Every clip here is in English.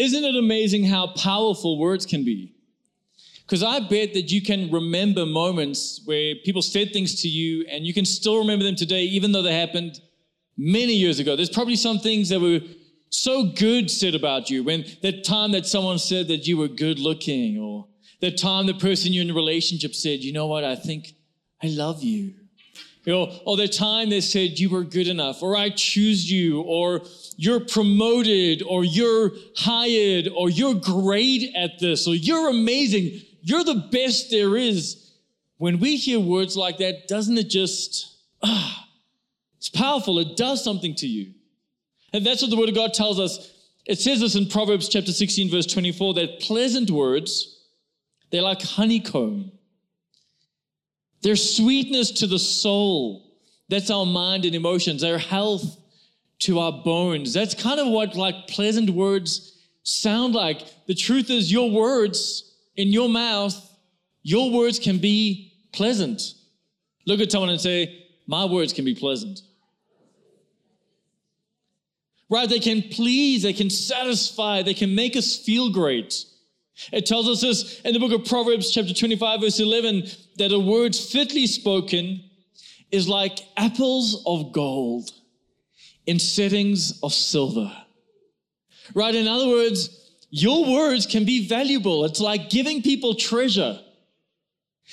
isn't it amazing how powerful words can be? Because I bet that you can remember moments where people said things to you and you can still remember them today, even though they happened many years ago. There's probably some things that were so good said about you. When that time that someone said that you were good looking, or the time the person you're in a relationship said, you know what, I think I love you. You know, or the time they said you were good enough, or I choose you, or you're promoted, or you're hired, or you're great at this, or you're amazing. You're the best there is. When we hear words like that, doesn't it just, ah, it's powerful. It does something to you. And that's what the Word of God tells us. It says this in Proverbs chapter 16, verse 24, that pleasant words, they're like honeycomb. They're sweetness to the soul. That's our mind and emotions. They're health to our bones. That's kind of what like pleasant words sound like. The truth is, your words in your mouth, your words can be pleasant. Look at someone and say, My words can be pleasant. Right? They can please, they can satisfy, they can make us feel great. It tells us this in the book of Proverbs, chapter 25, verse 11, that a word fitly spoken is like apples of gold in settings of silver. Right? In other words, your words can be valuable. It's like giving people treasure.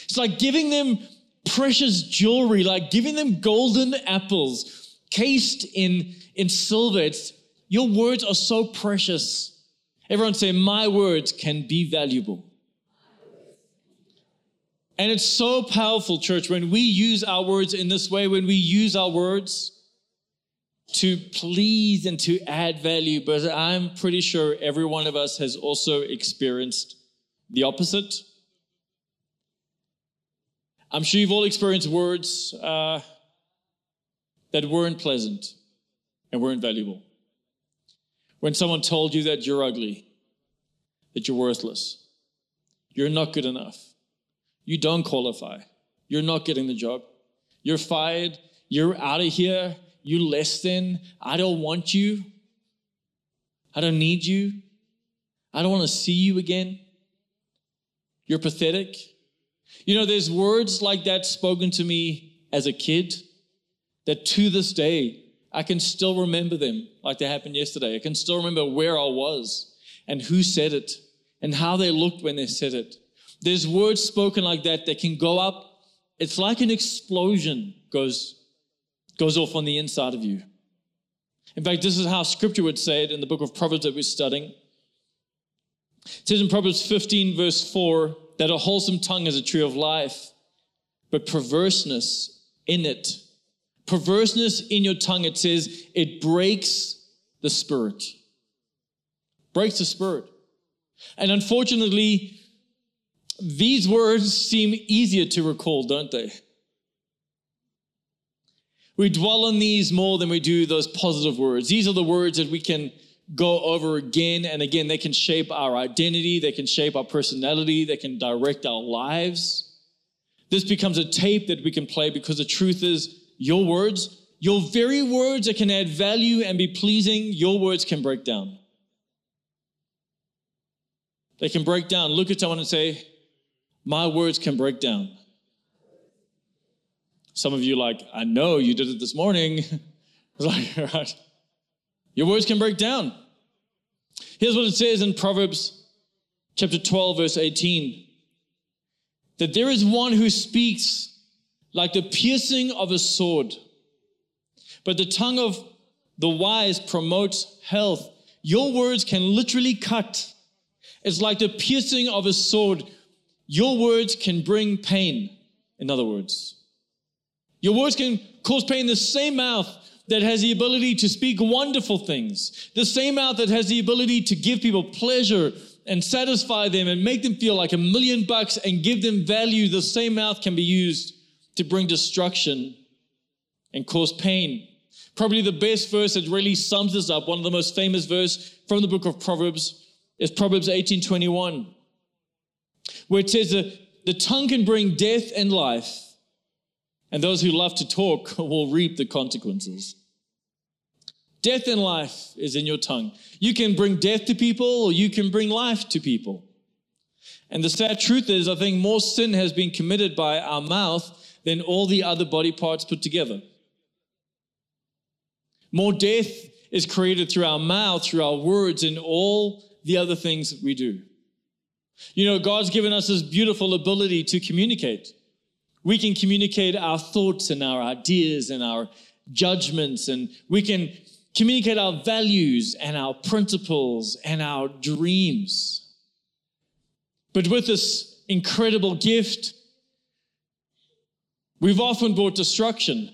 It's like giving them precious jewelry, like giving them golden apples cased in, in silver. It's, your words are so precious. Everyone say, My words can be valuable. And it's so powerful, church, when we use our words in this way, when we use our words to please and to add value, but I'm pretty sure every one of us has also experienced the opposite. I'm sure you've all experienced words uh, that weren't pleasant and weren't valuable. When someone told you that you're ugly, that you're worthless, you're not good enough, you don't qualify, you're not getting the job, you're fired, you're out of here, you less than, I don't want you, I don't need you, I don't want to see you again, you're pathetic. You know, there's words like that spoken to me as a kid that to this day, I can still remember them like they happened yesterday. I can still remember where I was and who said it and how they looked when they said it. There's words spoken like that that can go up. It's like an explosion goes goes off on the inside of you. In fact, this is how scripture would say it in the book of Proverbs that we're studying. It says in Proverbs 15, verse 4, that a wholesome tongue is a tree of life, but perverseness in it, perverseness in your tongue, it says, it breaks the spirit. Breaks the spirit. And unfortunately, these words seem easier to recall, don't they? We dwell on these more than we do those positive words. These are the words that we can go over again and again. They can shape our identity, they can shape our personality, they can direct our lives. This becomes a tape that we can play because the truth is, your words, your very words that can add value and be pleasing, your words can break down. They can break down. Look at someone and say, My words can break down. Some of you like, I know you did it this morning. It's like, right. Your words can break down. Here's what it says in Proverbs chapter 12, verse 18 that there is one who speaks like the piercing of a sword, but the tongue of the wise promotes health. Your words can literally cut. It's like the piercing of a sword. Your words can bring pain, in other words. Your words can cause pain. The same mouth that has the ability to speak wonderful things, the same mouth that has the ability to give people pleasure and satisfy them and make them feel like a million bucks and give them value, the same mouth can be used to bring destruction and cause pain. Probably the best verse that really sums this up, one of the most famous verse from the book of Proverbs, is Proverbs 18:21, where it says that the tongue can bring death and life and those who love to talk will reap the consequences. Death and life is in your tongue. You can bring death to people or you can bring life to people. And the sad truth is, I think more sin has been committed by our mouth than all the other body parts put together. More death is created through our mouth, through our words, and all the other things we do. You know, God's given us this beautiful ability to communicate. We can communicate our thoughts and our ideas and our judgments, and we can communicate our values and our principles and our dreams. But with this incredible gift, we've often brought destruction.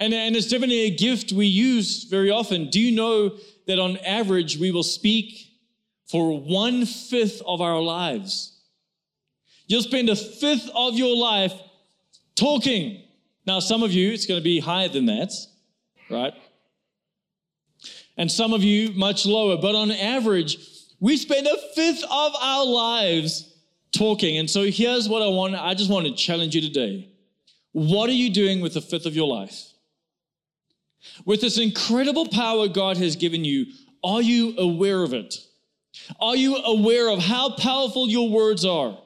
And, and it's definitely a gift we use very often. Do you know that on average we will speak for one fifth of our lives? You'll spend a fifth of your life talking. Now, some of you, it's going to be higher than that, right? And some of you, much lower. But on average, we spend a fifth of our lives talking. And so here's what I want I just want to challenge you today. What are you doing with a fifth of your life? With this incredible power God has given you, are you aware of it? Are you aware of how powerful your words are?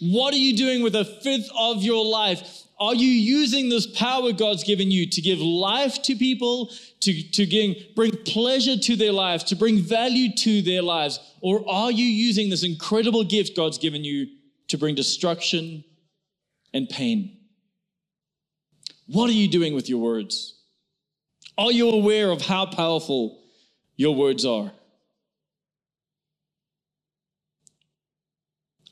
What are you doing with a fifth of your life? Are you using this power God's given you to give life to people, to, to bring pleasure to their lives, to bring value to their lives? Or are you using this incredible gift God's given you to bring destruction and pain? What are you doing with your words? Are you aware of how powerful your words are?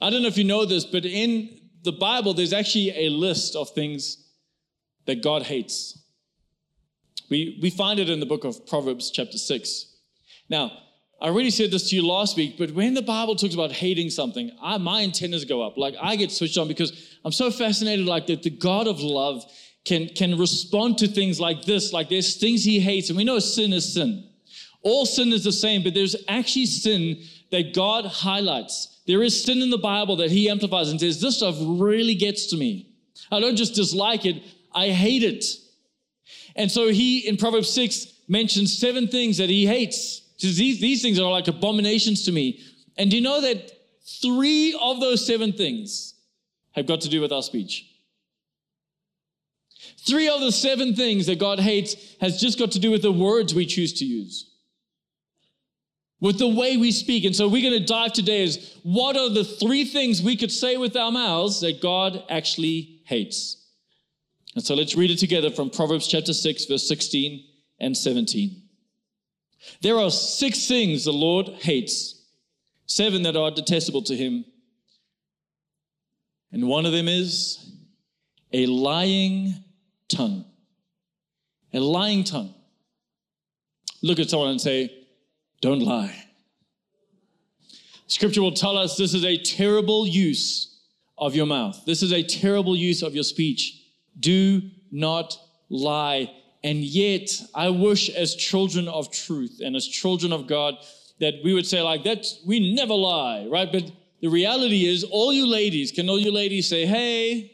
I don't know if you know this, but in the Bible, there's actually a list of things that God hates. We, we find it in the book of Proverbs, chapter 6. Now, I already said this to you last week, but when the Bible talks about hating something, I, my antennas go up. Like I get switched on because I'm so fascinated, like that the God of love can, can respond to things like this, like there's things he hates, and we know sin is sin. All sin is the same, but there's actually sin that God highlights. There is sin in the Bible that he amplifies and says, This stuff really gets to me. I don't just dislike it, I hate it. And so he, in Proverbs 6, mentions seven things that he hates. He Says, these, these things are like abominations to me. And do you know that three of those seven things have got to do with our speech? Three of the seven things that God hates has just got to do with the words we choose to use, with the way we speak. And so we're going to dive today is what are the three things we could say with our mouths that God actually hates? And so let's read it together from Proverbs chapter 6, verse 16 and 17. There are six things the Lord hates, seven that are detestable to him. And one of them is a lying tongue. A lying tongue. Look at someone and say, Don't lie. Scripture will tell us this is a terrible use of your mouth. This is a terrible use of your speech. Do not lie. And yet, I wish as children of truth and as children of God that we would say, like, that we never lie, right? But the reality is, all you ladies, can all you ladies say, hey,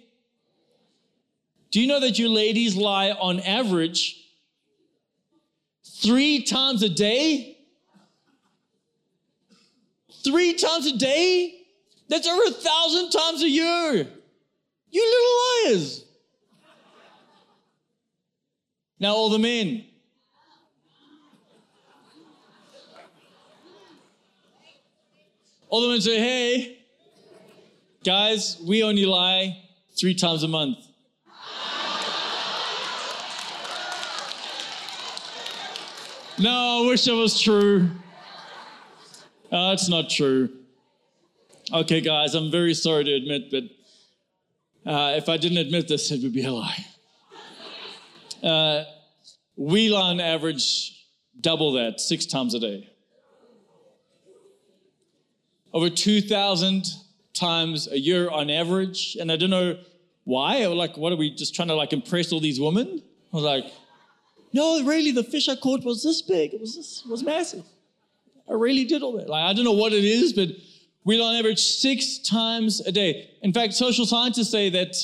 do you know that you ladies lie on average three times a day? Three times a day? That's over a thousand times a year. You little liars. Now, all the men. All the men say, hey, guys, we only lie three times a month. No, I wish that was true. Uh, it's not true. Okay, guys, I'm very sorry to admit, but uh, if I didn't admit this, it would be a lie. Uh, we on average double that six times a day. Over 2,000 times a year on average. And I don't know why. Like, what are we just trying to like impress all these women? I was like, no, really, the fish I caught was this big. It was this, it was massive. I really did all that. Like, I don't know what it is, but we on average six times a day. In fact, social scientists say that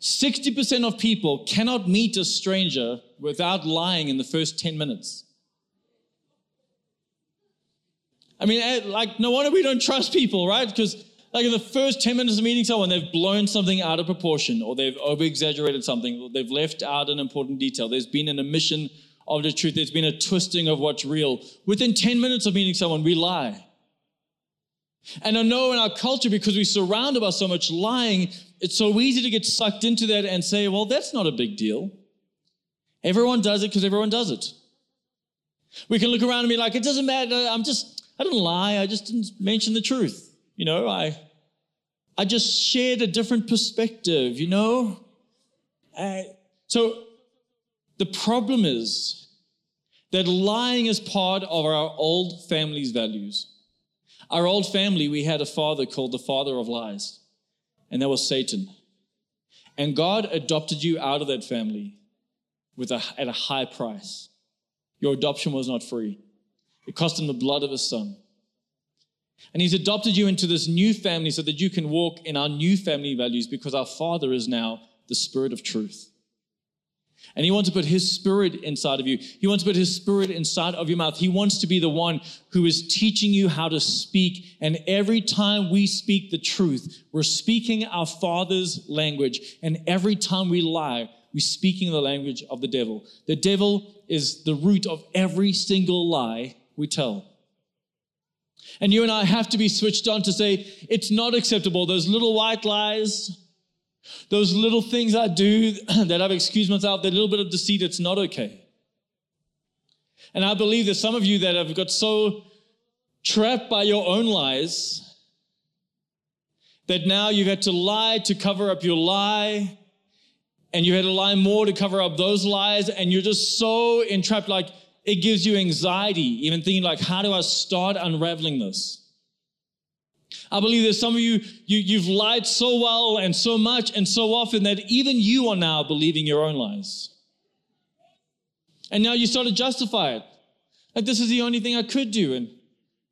60% of people cannot meet a stranger without lying in the first 10 minutes. I mean, eh, like, no wonder we don't trust people, right? Because, like, in the first 10 minutes of meeting someone, they've blown something out of proportion, or they've over exaggerated something, or they've left out an important detail. There's been an omission of the truth, there's been a twisting of what's real. Within 10 minutes of meeting someone, we lie. And I know in our culture, because we surround by so much lying, it's so easy to get sucked into that and say, well, that's not a big deal. Everyone does it because everyone does it. We can look around and be like, it doesn't matter. I'm just, I didn't lie. I just didn't mention the truth. You know, I, I just shared a different perspective, you know? I, so the problem is that lying is part of our old family's values. Our old family, we had a father called the father of lies, and that was Satan. And God adopted you out of that family with a, at a high price. Your adoption was not free. It cost him the blood of his son. And he's adopted you into this new family so that you can walk in our new family values because our Father is now the Spirit of truth. And he wants to put his spirit inside of you. He wants to put his spirit inside of your mouth. He wants to be the one who is teaching you how to speak. And every time we speak the truth, we're speaking our Father's language. And every time we lie, we're speaking the language of the devil. The devil is the root of every single lie we tell. And you and I have to be switched on to say, it's not acceptable. Those little white lies, those little things I do that I've excused myself, that little bit of deceit, it's not okay. And I believe that some of you that have got so trapped by your own lies that now you've had to lie to cover up your lie, and you had to lie more to cover up those lies, and you're just so entrapped, like it gives you anxiety, even thinking like, how do I start unraveling this? I believe that some of you, you, you've lied so well and so much and so often that even you are now believing your own lies. And now you start to justify it. Like, this is the only thing I could do. And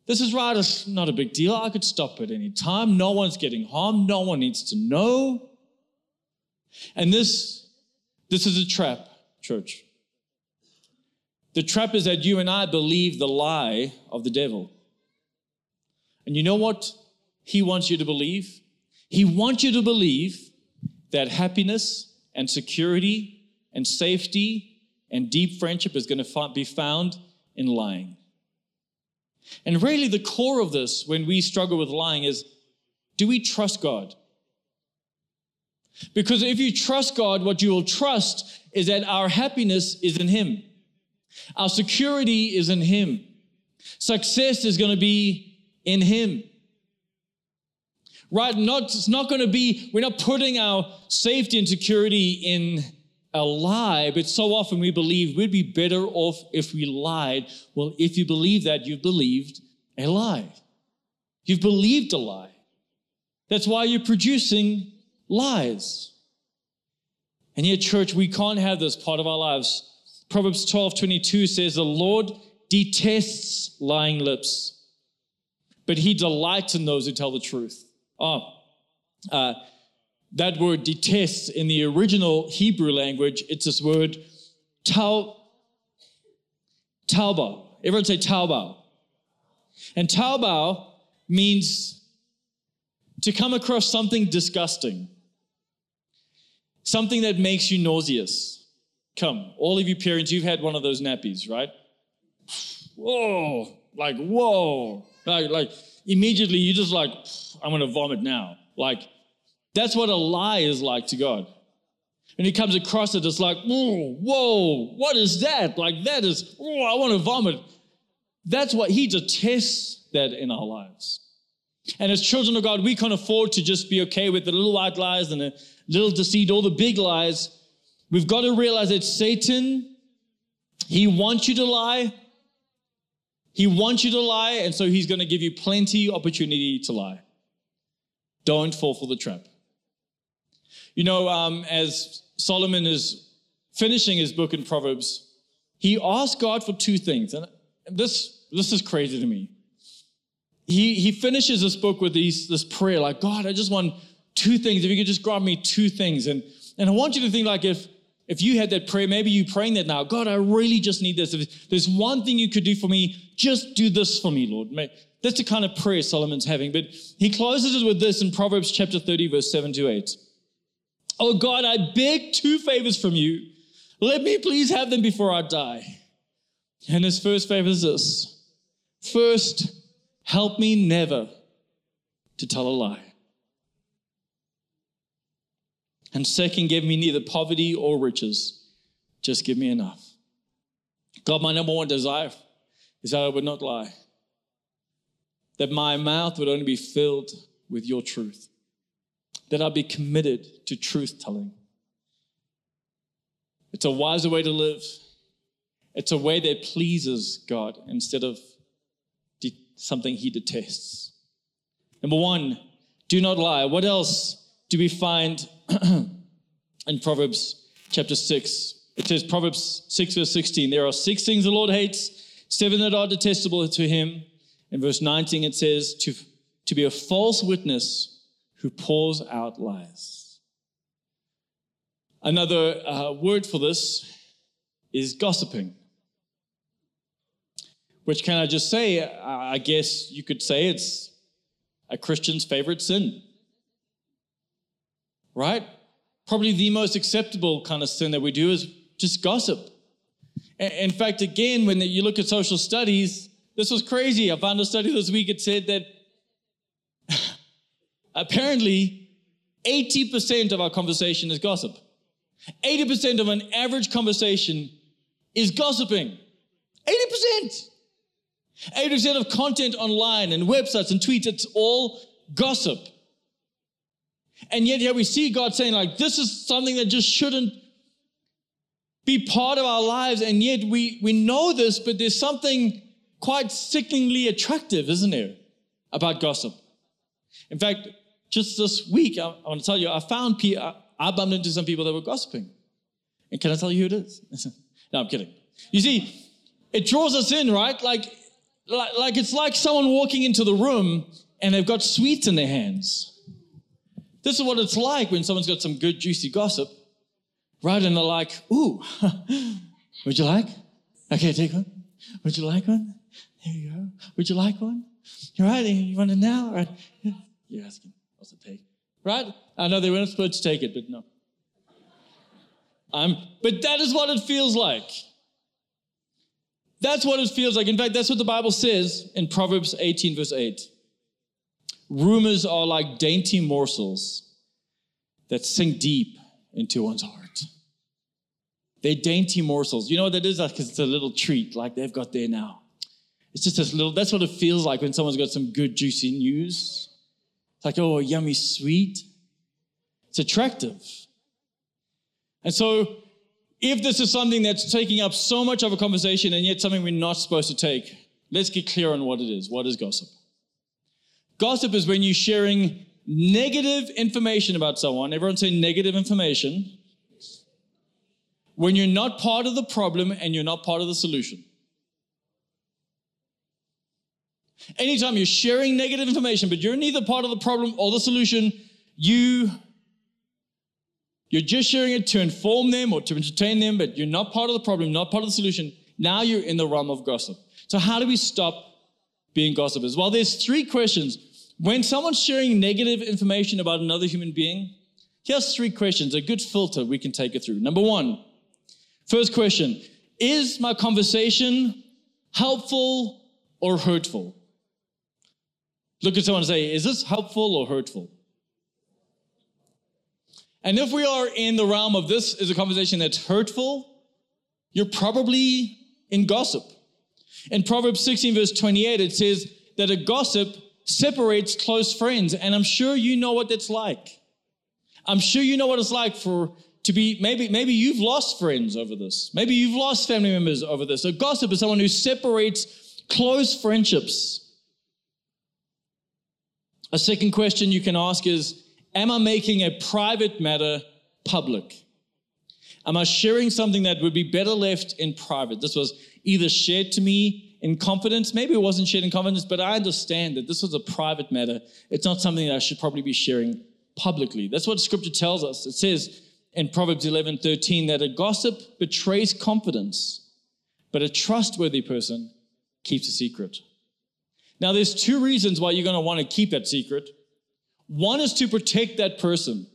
this is right. It's not a big deal. I could stop at any time. No one's getting harmed. No one needs to know. And this, this is a trap, church. The trap is that you and I believe the lie of the devil. And you know what he wants you to believe? He wants you to believe that happiness and security and safety and deep friendship is going to be found in lying. And really, the core of this, when we struggle with lying, is do we trust God? Because if you trust God, what you will trust is that our happiness is in Him, our security is in Him, success is going to be in Him right? Not, it's not going to be, we're not putting our safety and security in a lie, but so often we believe we'd be better off if we lied. Well, if you believe that, you've believed a lie. You've believed a lie. That's why you're producing lies. And yet, church, we can't have this part of our lives. Proverbs 12 22 says, The Lord detests lying lips, but he delights in those who tell the truth. Oh, uh, that word detests in the original Hebrew language, it's this word tau, tauba. Everyone say tauba. And tauba means to come across something disgusting, something that makes you nauseous. Come, all of you parents, you've had one of those nappies, right? Whoa, like, whoa. Like, like immediately you're just like, I'm going to vomit now. Like, that's what a lie is like to God. And he comes across it, it's like, whoa, what is that? Like, that is, oh, I want to vomit. That's what he detests that in our lives. And as children of God, we can't afford to just be okay with the little white lies and the little deceit, all the big lies. We've got to realize that Satan, he wants you to lie, he wants you to lie, and so he's going to give you plenty opportunity to lie. Don't fall for the trap. You know, um, as Solomon is finishing his book in Proverbs, he asked God for two things. And this, this is crazy to me. He, he finishes this book with these, this prayer, like, God, I just want two things. If you could just grant me two things. And, and I want you to think like if, if you had that prayer, maybe you're praying that now. God, I really just need this. If there's one thing you could do for me, just do this for me, Lord. That's the kind of prayer Solomon's having. But he closes it with this in Proverbs chapter 30, verse 7 to 8. Oh God, I beg two favors from you. Let me please have them before I die. And his first favor is this. First, help me never to tell a lie. And second, give me neither poverty or riches. Just give me enough. God, my number one desire is that I would not lie, that my mouth would only be filled with your truth, that I'd be committed to truth telling. It's a wiser way to live. It's a way that pleases God instead of something he detests. Number one, do not lie. What else do we find in Proverbs chapter 6. It says, Proverbs 6, verse 16, there are six things the Lord hates, seven that are detestable to him. In verse 19, it says, to, to be a false witness who pours out lies. Another uh, word for this is gossiping. Which can I just say, I guess you could say it's a Christian's favorite sin right? Probably the most acceptable kind of sin that we do is just gossip. In fact, again, when you look at social studies, this was crazy. I found a study this week. It said that apparently 80% of our conversation is gossip. 80% of an average conversation is gossiping. 80%. 80% of content online and websites and tweets, it's all gossip. And yet, here we see God saying, like, this is something that just shouldn't be part of our lives. And yet, we, we know this, but there's something quite sickeningly attractive, isn't there, about gossip? In fact, just this week, I, I want to tell you, I found, I, I bumped into some people that were gossiping. And can I tell you who it is? no, I'm kidding. You see, it draws us in, right? Like, like, like it's like someone walking into the room and they've got sweets in their hands. This is what it's like when someone's got some good, juicy gossip, right? And they're like, ooh, would you like? Okay, take one. Would you like one? There you go. Would you like one? You're right. You want it now? All right. You're asking. What's it take? Right? I know they weren't supposed to take it, but no. Um, but that is what it feels like. That's what it feels like. In fact, that's what the Bible says in Proverbs 18, verse 8. Rumors are like dainty morsels that sink deep into one's heart. They're dainty morsels. You know what that is? Because it's a little treat, like they've got there now. It's just this little, that's what it feels like when someone's got some good, juicy news. It's like, oh, yummy sweet. It's attractive. And so, if this is something that's taking up so much of a conversation and yet something we're not supposed to take, let's get clear on what it is. What is gossip? Gossip is when you're sharing negative information about someone. Everyone say negative information. When you're not part of the problem and you're not part of the solution. Anytime you're sharing negative information, but you're neither part of the problem or the solution, you you're just sharing it to inform them or to entertain them, but you're not part of the problem, not part of the solution. Now you're in the realm of gossip. So how do we stop being gossipers? Well, there's three questions. When someone's sharing negative information about another human being, here's three questions, a good filter we can take it through. Number one, first question Is my conversation helpful or hurtful? Look at someone and say, Is this helpful or hurtful? And if we are in the realm of this is a conversation that's hurtful, you're probably in gossip. In Proverbs 16, verse 28, it says that a gossip separates close friends. And I'm sure you know what that's like. I'm sure you know what it's like for to be maybe maybe you've lost friends over this. Maybe you've lost family members over this. A gossip is someone who separates close friendships. A second question you can ask is Am I making a private matter public? Am I sharing something that would be better left in private? This was either shared to me in confidence. Maybe it wasn't shared in confidence, but I understand that this was a private matter. It's not something that I should probably be sharing publicly. That's what scripture tells us. It says in Proverbs 11 13 that a gossip betrays confidence, but a trustworthy person keeps a secret. Now, there's two reasons why you're going to want to keep that secret. One is to protect that person.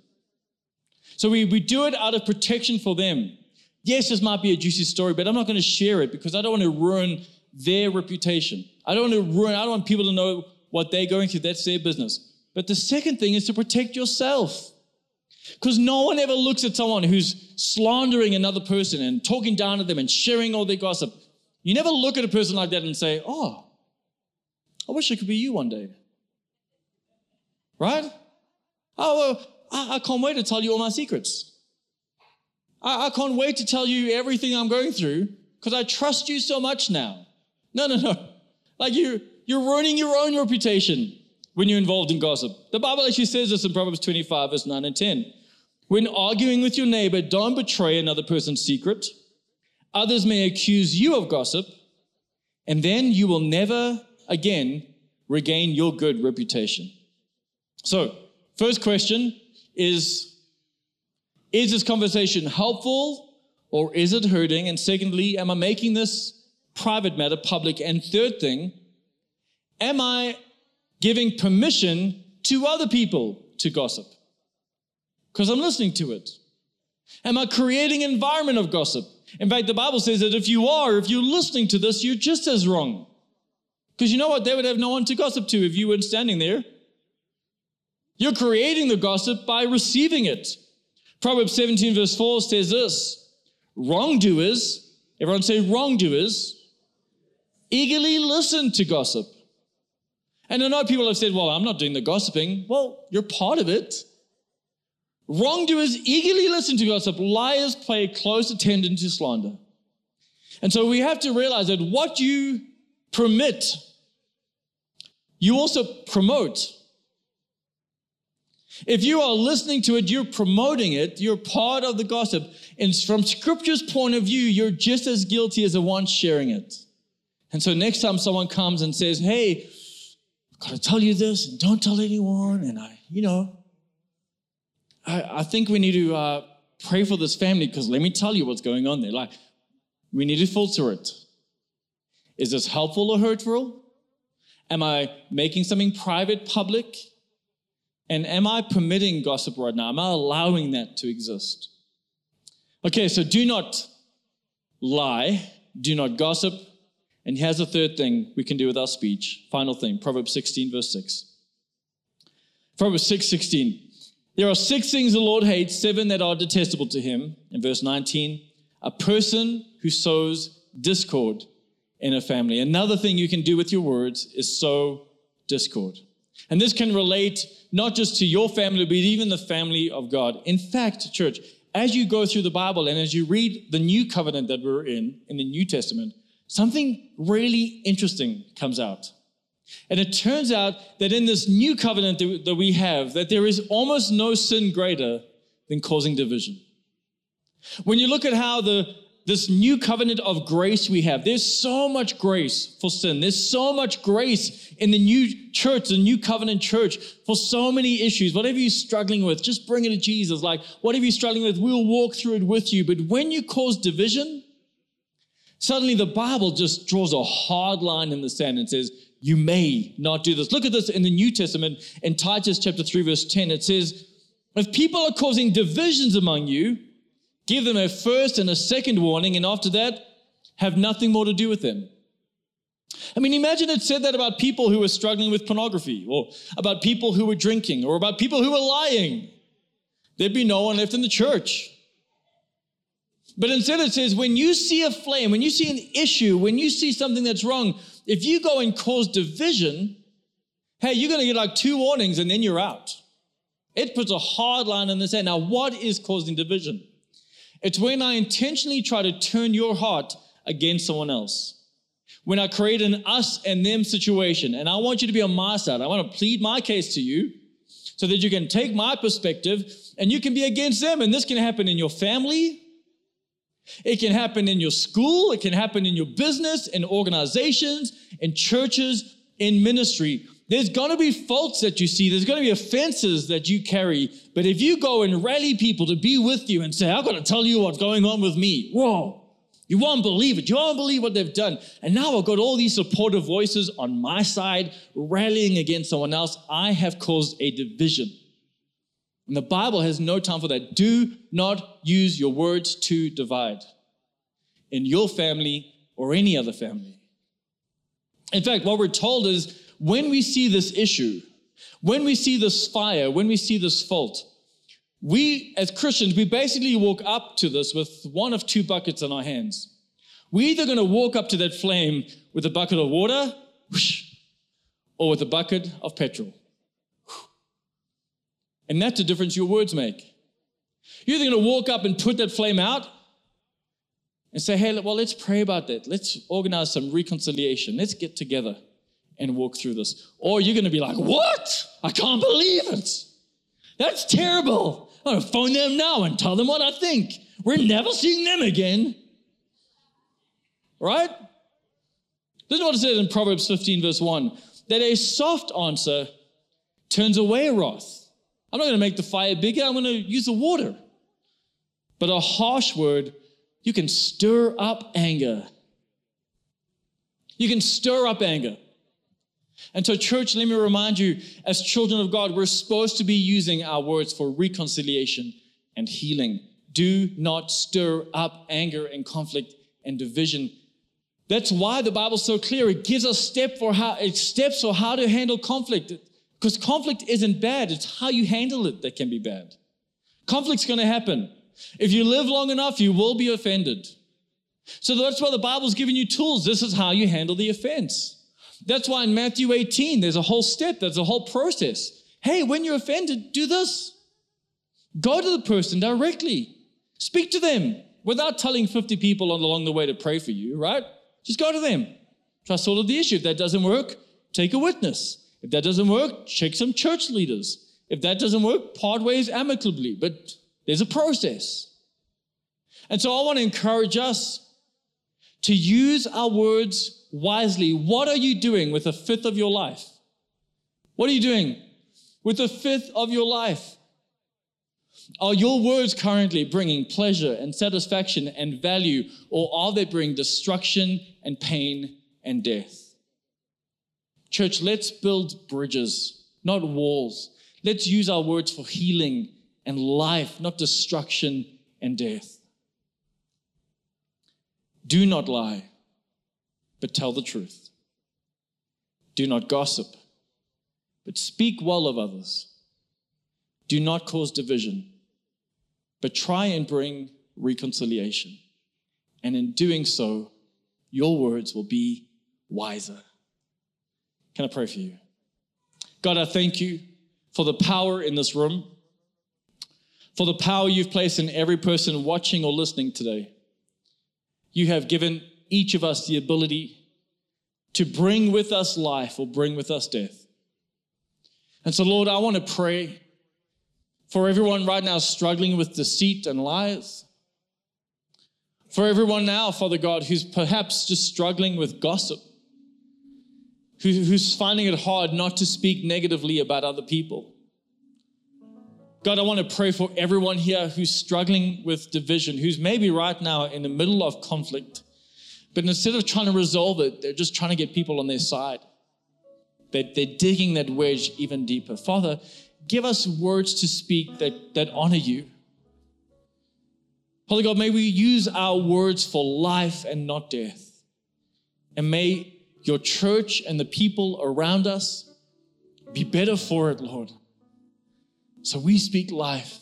So we, we do it out of protection for them. Yes, this might be a juicy story, but I'm not going to share it because I don't want to ruin their reputation. I don't want to ruin, I don't want people to know what they're going through. That's their business. But the second thing is to protect yourself. Because no one ever looks at someone who's slandering another person and talking down to them and sharing all their gossip. You never look at a person like that and say, Oh, I wish I could be you one day. Right? Oh, well, I, I can't wait to tell you all my secrets. I, I can't wait to tell you everything I'm going through because I trust you so much now. No, no, no. Like you, you're ruining your own reputation when you're involved in gossip. The Bible actually says this in Proverbs 25, verse 9 and 10. When arguing with your neighbor, don't betray another person's secret. Others may accuse you of gossip, and then you will never again regain your good reputation. So, first question is Is this conversation helpful or is it hurting? And secondly, am I making this private matter public? And third thing, am I giving permission to other people to gossip? Because I'm listening to it. Am I creating an environment of gossip? In fact, the Bible says that if you are, if you're listening to this, you're just as wrong. Because you know what? They would have no one to gossip to if you weren't standing there. You're creating the gossip by receiving it. Proverbs 17, verse 4 says this wrongdoers, everyone say wrongdoers, eagerly listen to gossip. And I know people have said, well, I'm not doing the gossiping. Well, you're part of it. Wrongdoers eagerly listen to gossip. Liars pay close attention to slander. And so we have to realize that what you permit, you also promote. If you are listening to it, you're promoting it, you're part of the gossip. And from scripture's point of view, you're just as guilty as the one sharing it. And so next time someone comes and says, Hey, I've got to tell you this and don't tell anyone, and I, you know, I, I think we need to uh, pray for this family because let me tell you what's going on there. Like, we need to filter it. Is this helpful or hurtful? Am I making something private public? And am I permitting gossip right now? Am I allowing that to exist? Okay, so do not lie, do not gossip. And here's a third thing we can do with our speech. Final thing, Proverbs 16, verse 6. Proverbs 6, 16. There are six things the Lord hates, seven that are detestable to him. In verse 19, a person who sows discord in a family. Another thing you can do with your words is sow discord. And this can relate not just to your family, but even the family of God. In fact, church, as you go through the Bible and as you read the new covenant that we're in, in the New Testament, something really interesting comes out. And it turns out that in this new covenant that we have, that there is almost no sin greater than causing division. When you look at how the this new covenant of grace we have, there's so much grace for sin. There's so much grace in the new church, the new covenant church, for so many issues. Whatever you're struggling with, just bring it to Jesus. Like, whatever you're struggling with, we'll walk through it with you. But when you cause division, suddenly the Bible just draws a hard line in the sand and says, you may not do this. Look at this in the New Testament in Titus chapter 3, verse 10. It says, If people are causing divisions among you, give them a first and a second warning, and after that, have nothing more to do with them. I mean, imagine it said that about people who were struggling with pornography, or about people who were drinking, or about people who were lying. There'd be no one left in the church. But instead, it says, when you see a flame, when you see an issue, when you see something that's wrong, if you go and cause division, hey, you're going to get like two warnings and then you're out. It puts a hard line in the sand. Now, what is causing division? It's when I intentionally try to turn your heart against someone else. When I create an us and them situation, and I want you to be on my side. I want to plead my case to you so that you can take my perspective and you can be against them. And this can happen in your family, it can happen in your school, it can happen in your business, in organizations, in churches, in ministry. There's going to be faults that you see. There's going to be offenses that you carry. But if you go and rally people to be with you and say, I've got to tell you what's going on with me, whoa, you won't believe it. You won't believe what they've done. And now I've got all these supportive voices on my side rallying against someone else. I have caused a division. And the Bible has no time for that. Do not use your words to divide in your family or any other family. In fact, what we're told is when we see this issue, when we see this fire, when we see this fault, we as Christians, we basically walk up to this with one of two buckets in our hands. We're either going to walk up to that flame with a bucket of water or with a bucket of petrol. And that's the difference your words make. You're either going to walk up and put that flame out and say, hey, well, let's pray about that. Let's organize some reconciliation. Let's get together and walk through this. Or you're going to be like, what? I can't believe it. That's terrible. I'm going to phone them now and tell them what I think. We're never seeing them again. Right? This is what it says in Proverbs 15, verse 1 that a soft answer turns away wrath. I'm not going to make the fire bigger, I'm going to use the water. But a harsh word, you can stir up anger. You can stir up anger. And so, church, let me remind you, as children of God, we're supposed to be using our words for reconciliation and healing. Do not stir up anger and conflict and division. That's why the Bible's so clear. It gives us step for how, steps for how to handle conflict. Because conflict isn't bad, it's how you handle it that can be bad. Conflict's gonna happen. If you live long enough, you will be offended. So that's why the Bible's giving you tools. This is how you handle the offense. That's why in Matthew 18, there's a whole step, there's a whole process. Hey, when you're offended, do this. Go to the person directly. Speak to them without telling 50 people along the way to pray for you, right? Just go to them. Try to solve the issue. If that doesn't work, take a witness. If that doesn't work, check some church leaders. If that doesn't work, part ways amicably. But there's a process. And so I want to encourage us to use our words wisely. What are you doing with a fifth of your life? What are you doing with a fifth of your life? Are your words currently bringing pleasure and satisfaction and value, or are they bringing destruction and pain and death? Church, let's build bridges, not walls. Let's use our words for healing and life, not destruction and death. Do not lie, but tell the truth. Do not gossip, but speak well of others. Do not cause division, but try and bring reconciliation. And in doing so, your words will be wiser. Can I pray for you? God, I thank you for the power in this room, for the power you've placed in every person watching or listening today. You have given each of us the ability to bring with us life or bring with us death. And so, Lord, I want to pray for everyone right now struggling with deceit and lies. For everyone now, Father God, who's perhaps just struggling with gossip, who, who's finding it hard not to speak negatively about other people. God, I want to pray for everyone here who's struggling with division, who's maybe right now in the middle of conflict, but instead of trying to resolve it, they're just trying to get people on their side. They're, they're digging that wedge even deeper. Father, give us words to speak that, that honor you. Holy God, may we use our words for life and not death. And may your church and the people around us be better for it, Lord. So we speak life.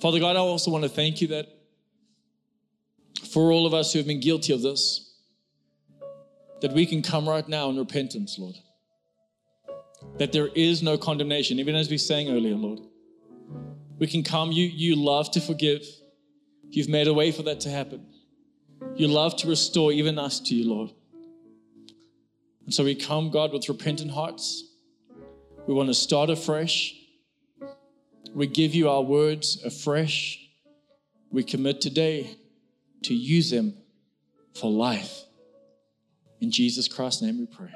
Father God, I also want to thank you that for all of us who have been guilty of this, that we can come right now in repentance, Lord. That there is no condemnation, even as we sang earlier, Lord. We can come, you, you love to forgive. You've made a way for that to happen. You love to restore even us to you, Lord. And so we come, God, with repentant hearts. We want to start afresh. We give you our words afresh. We commit today to use them for life. In Jesus Christ's name we pray.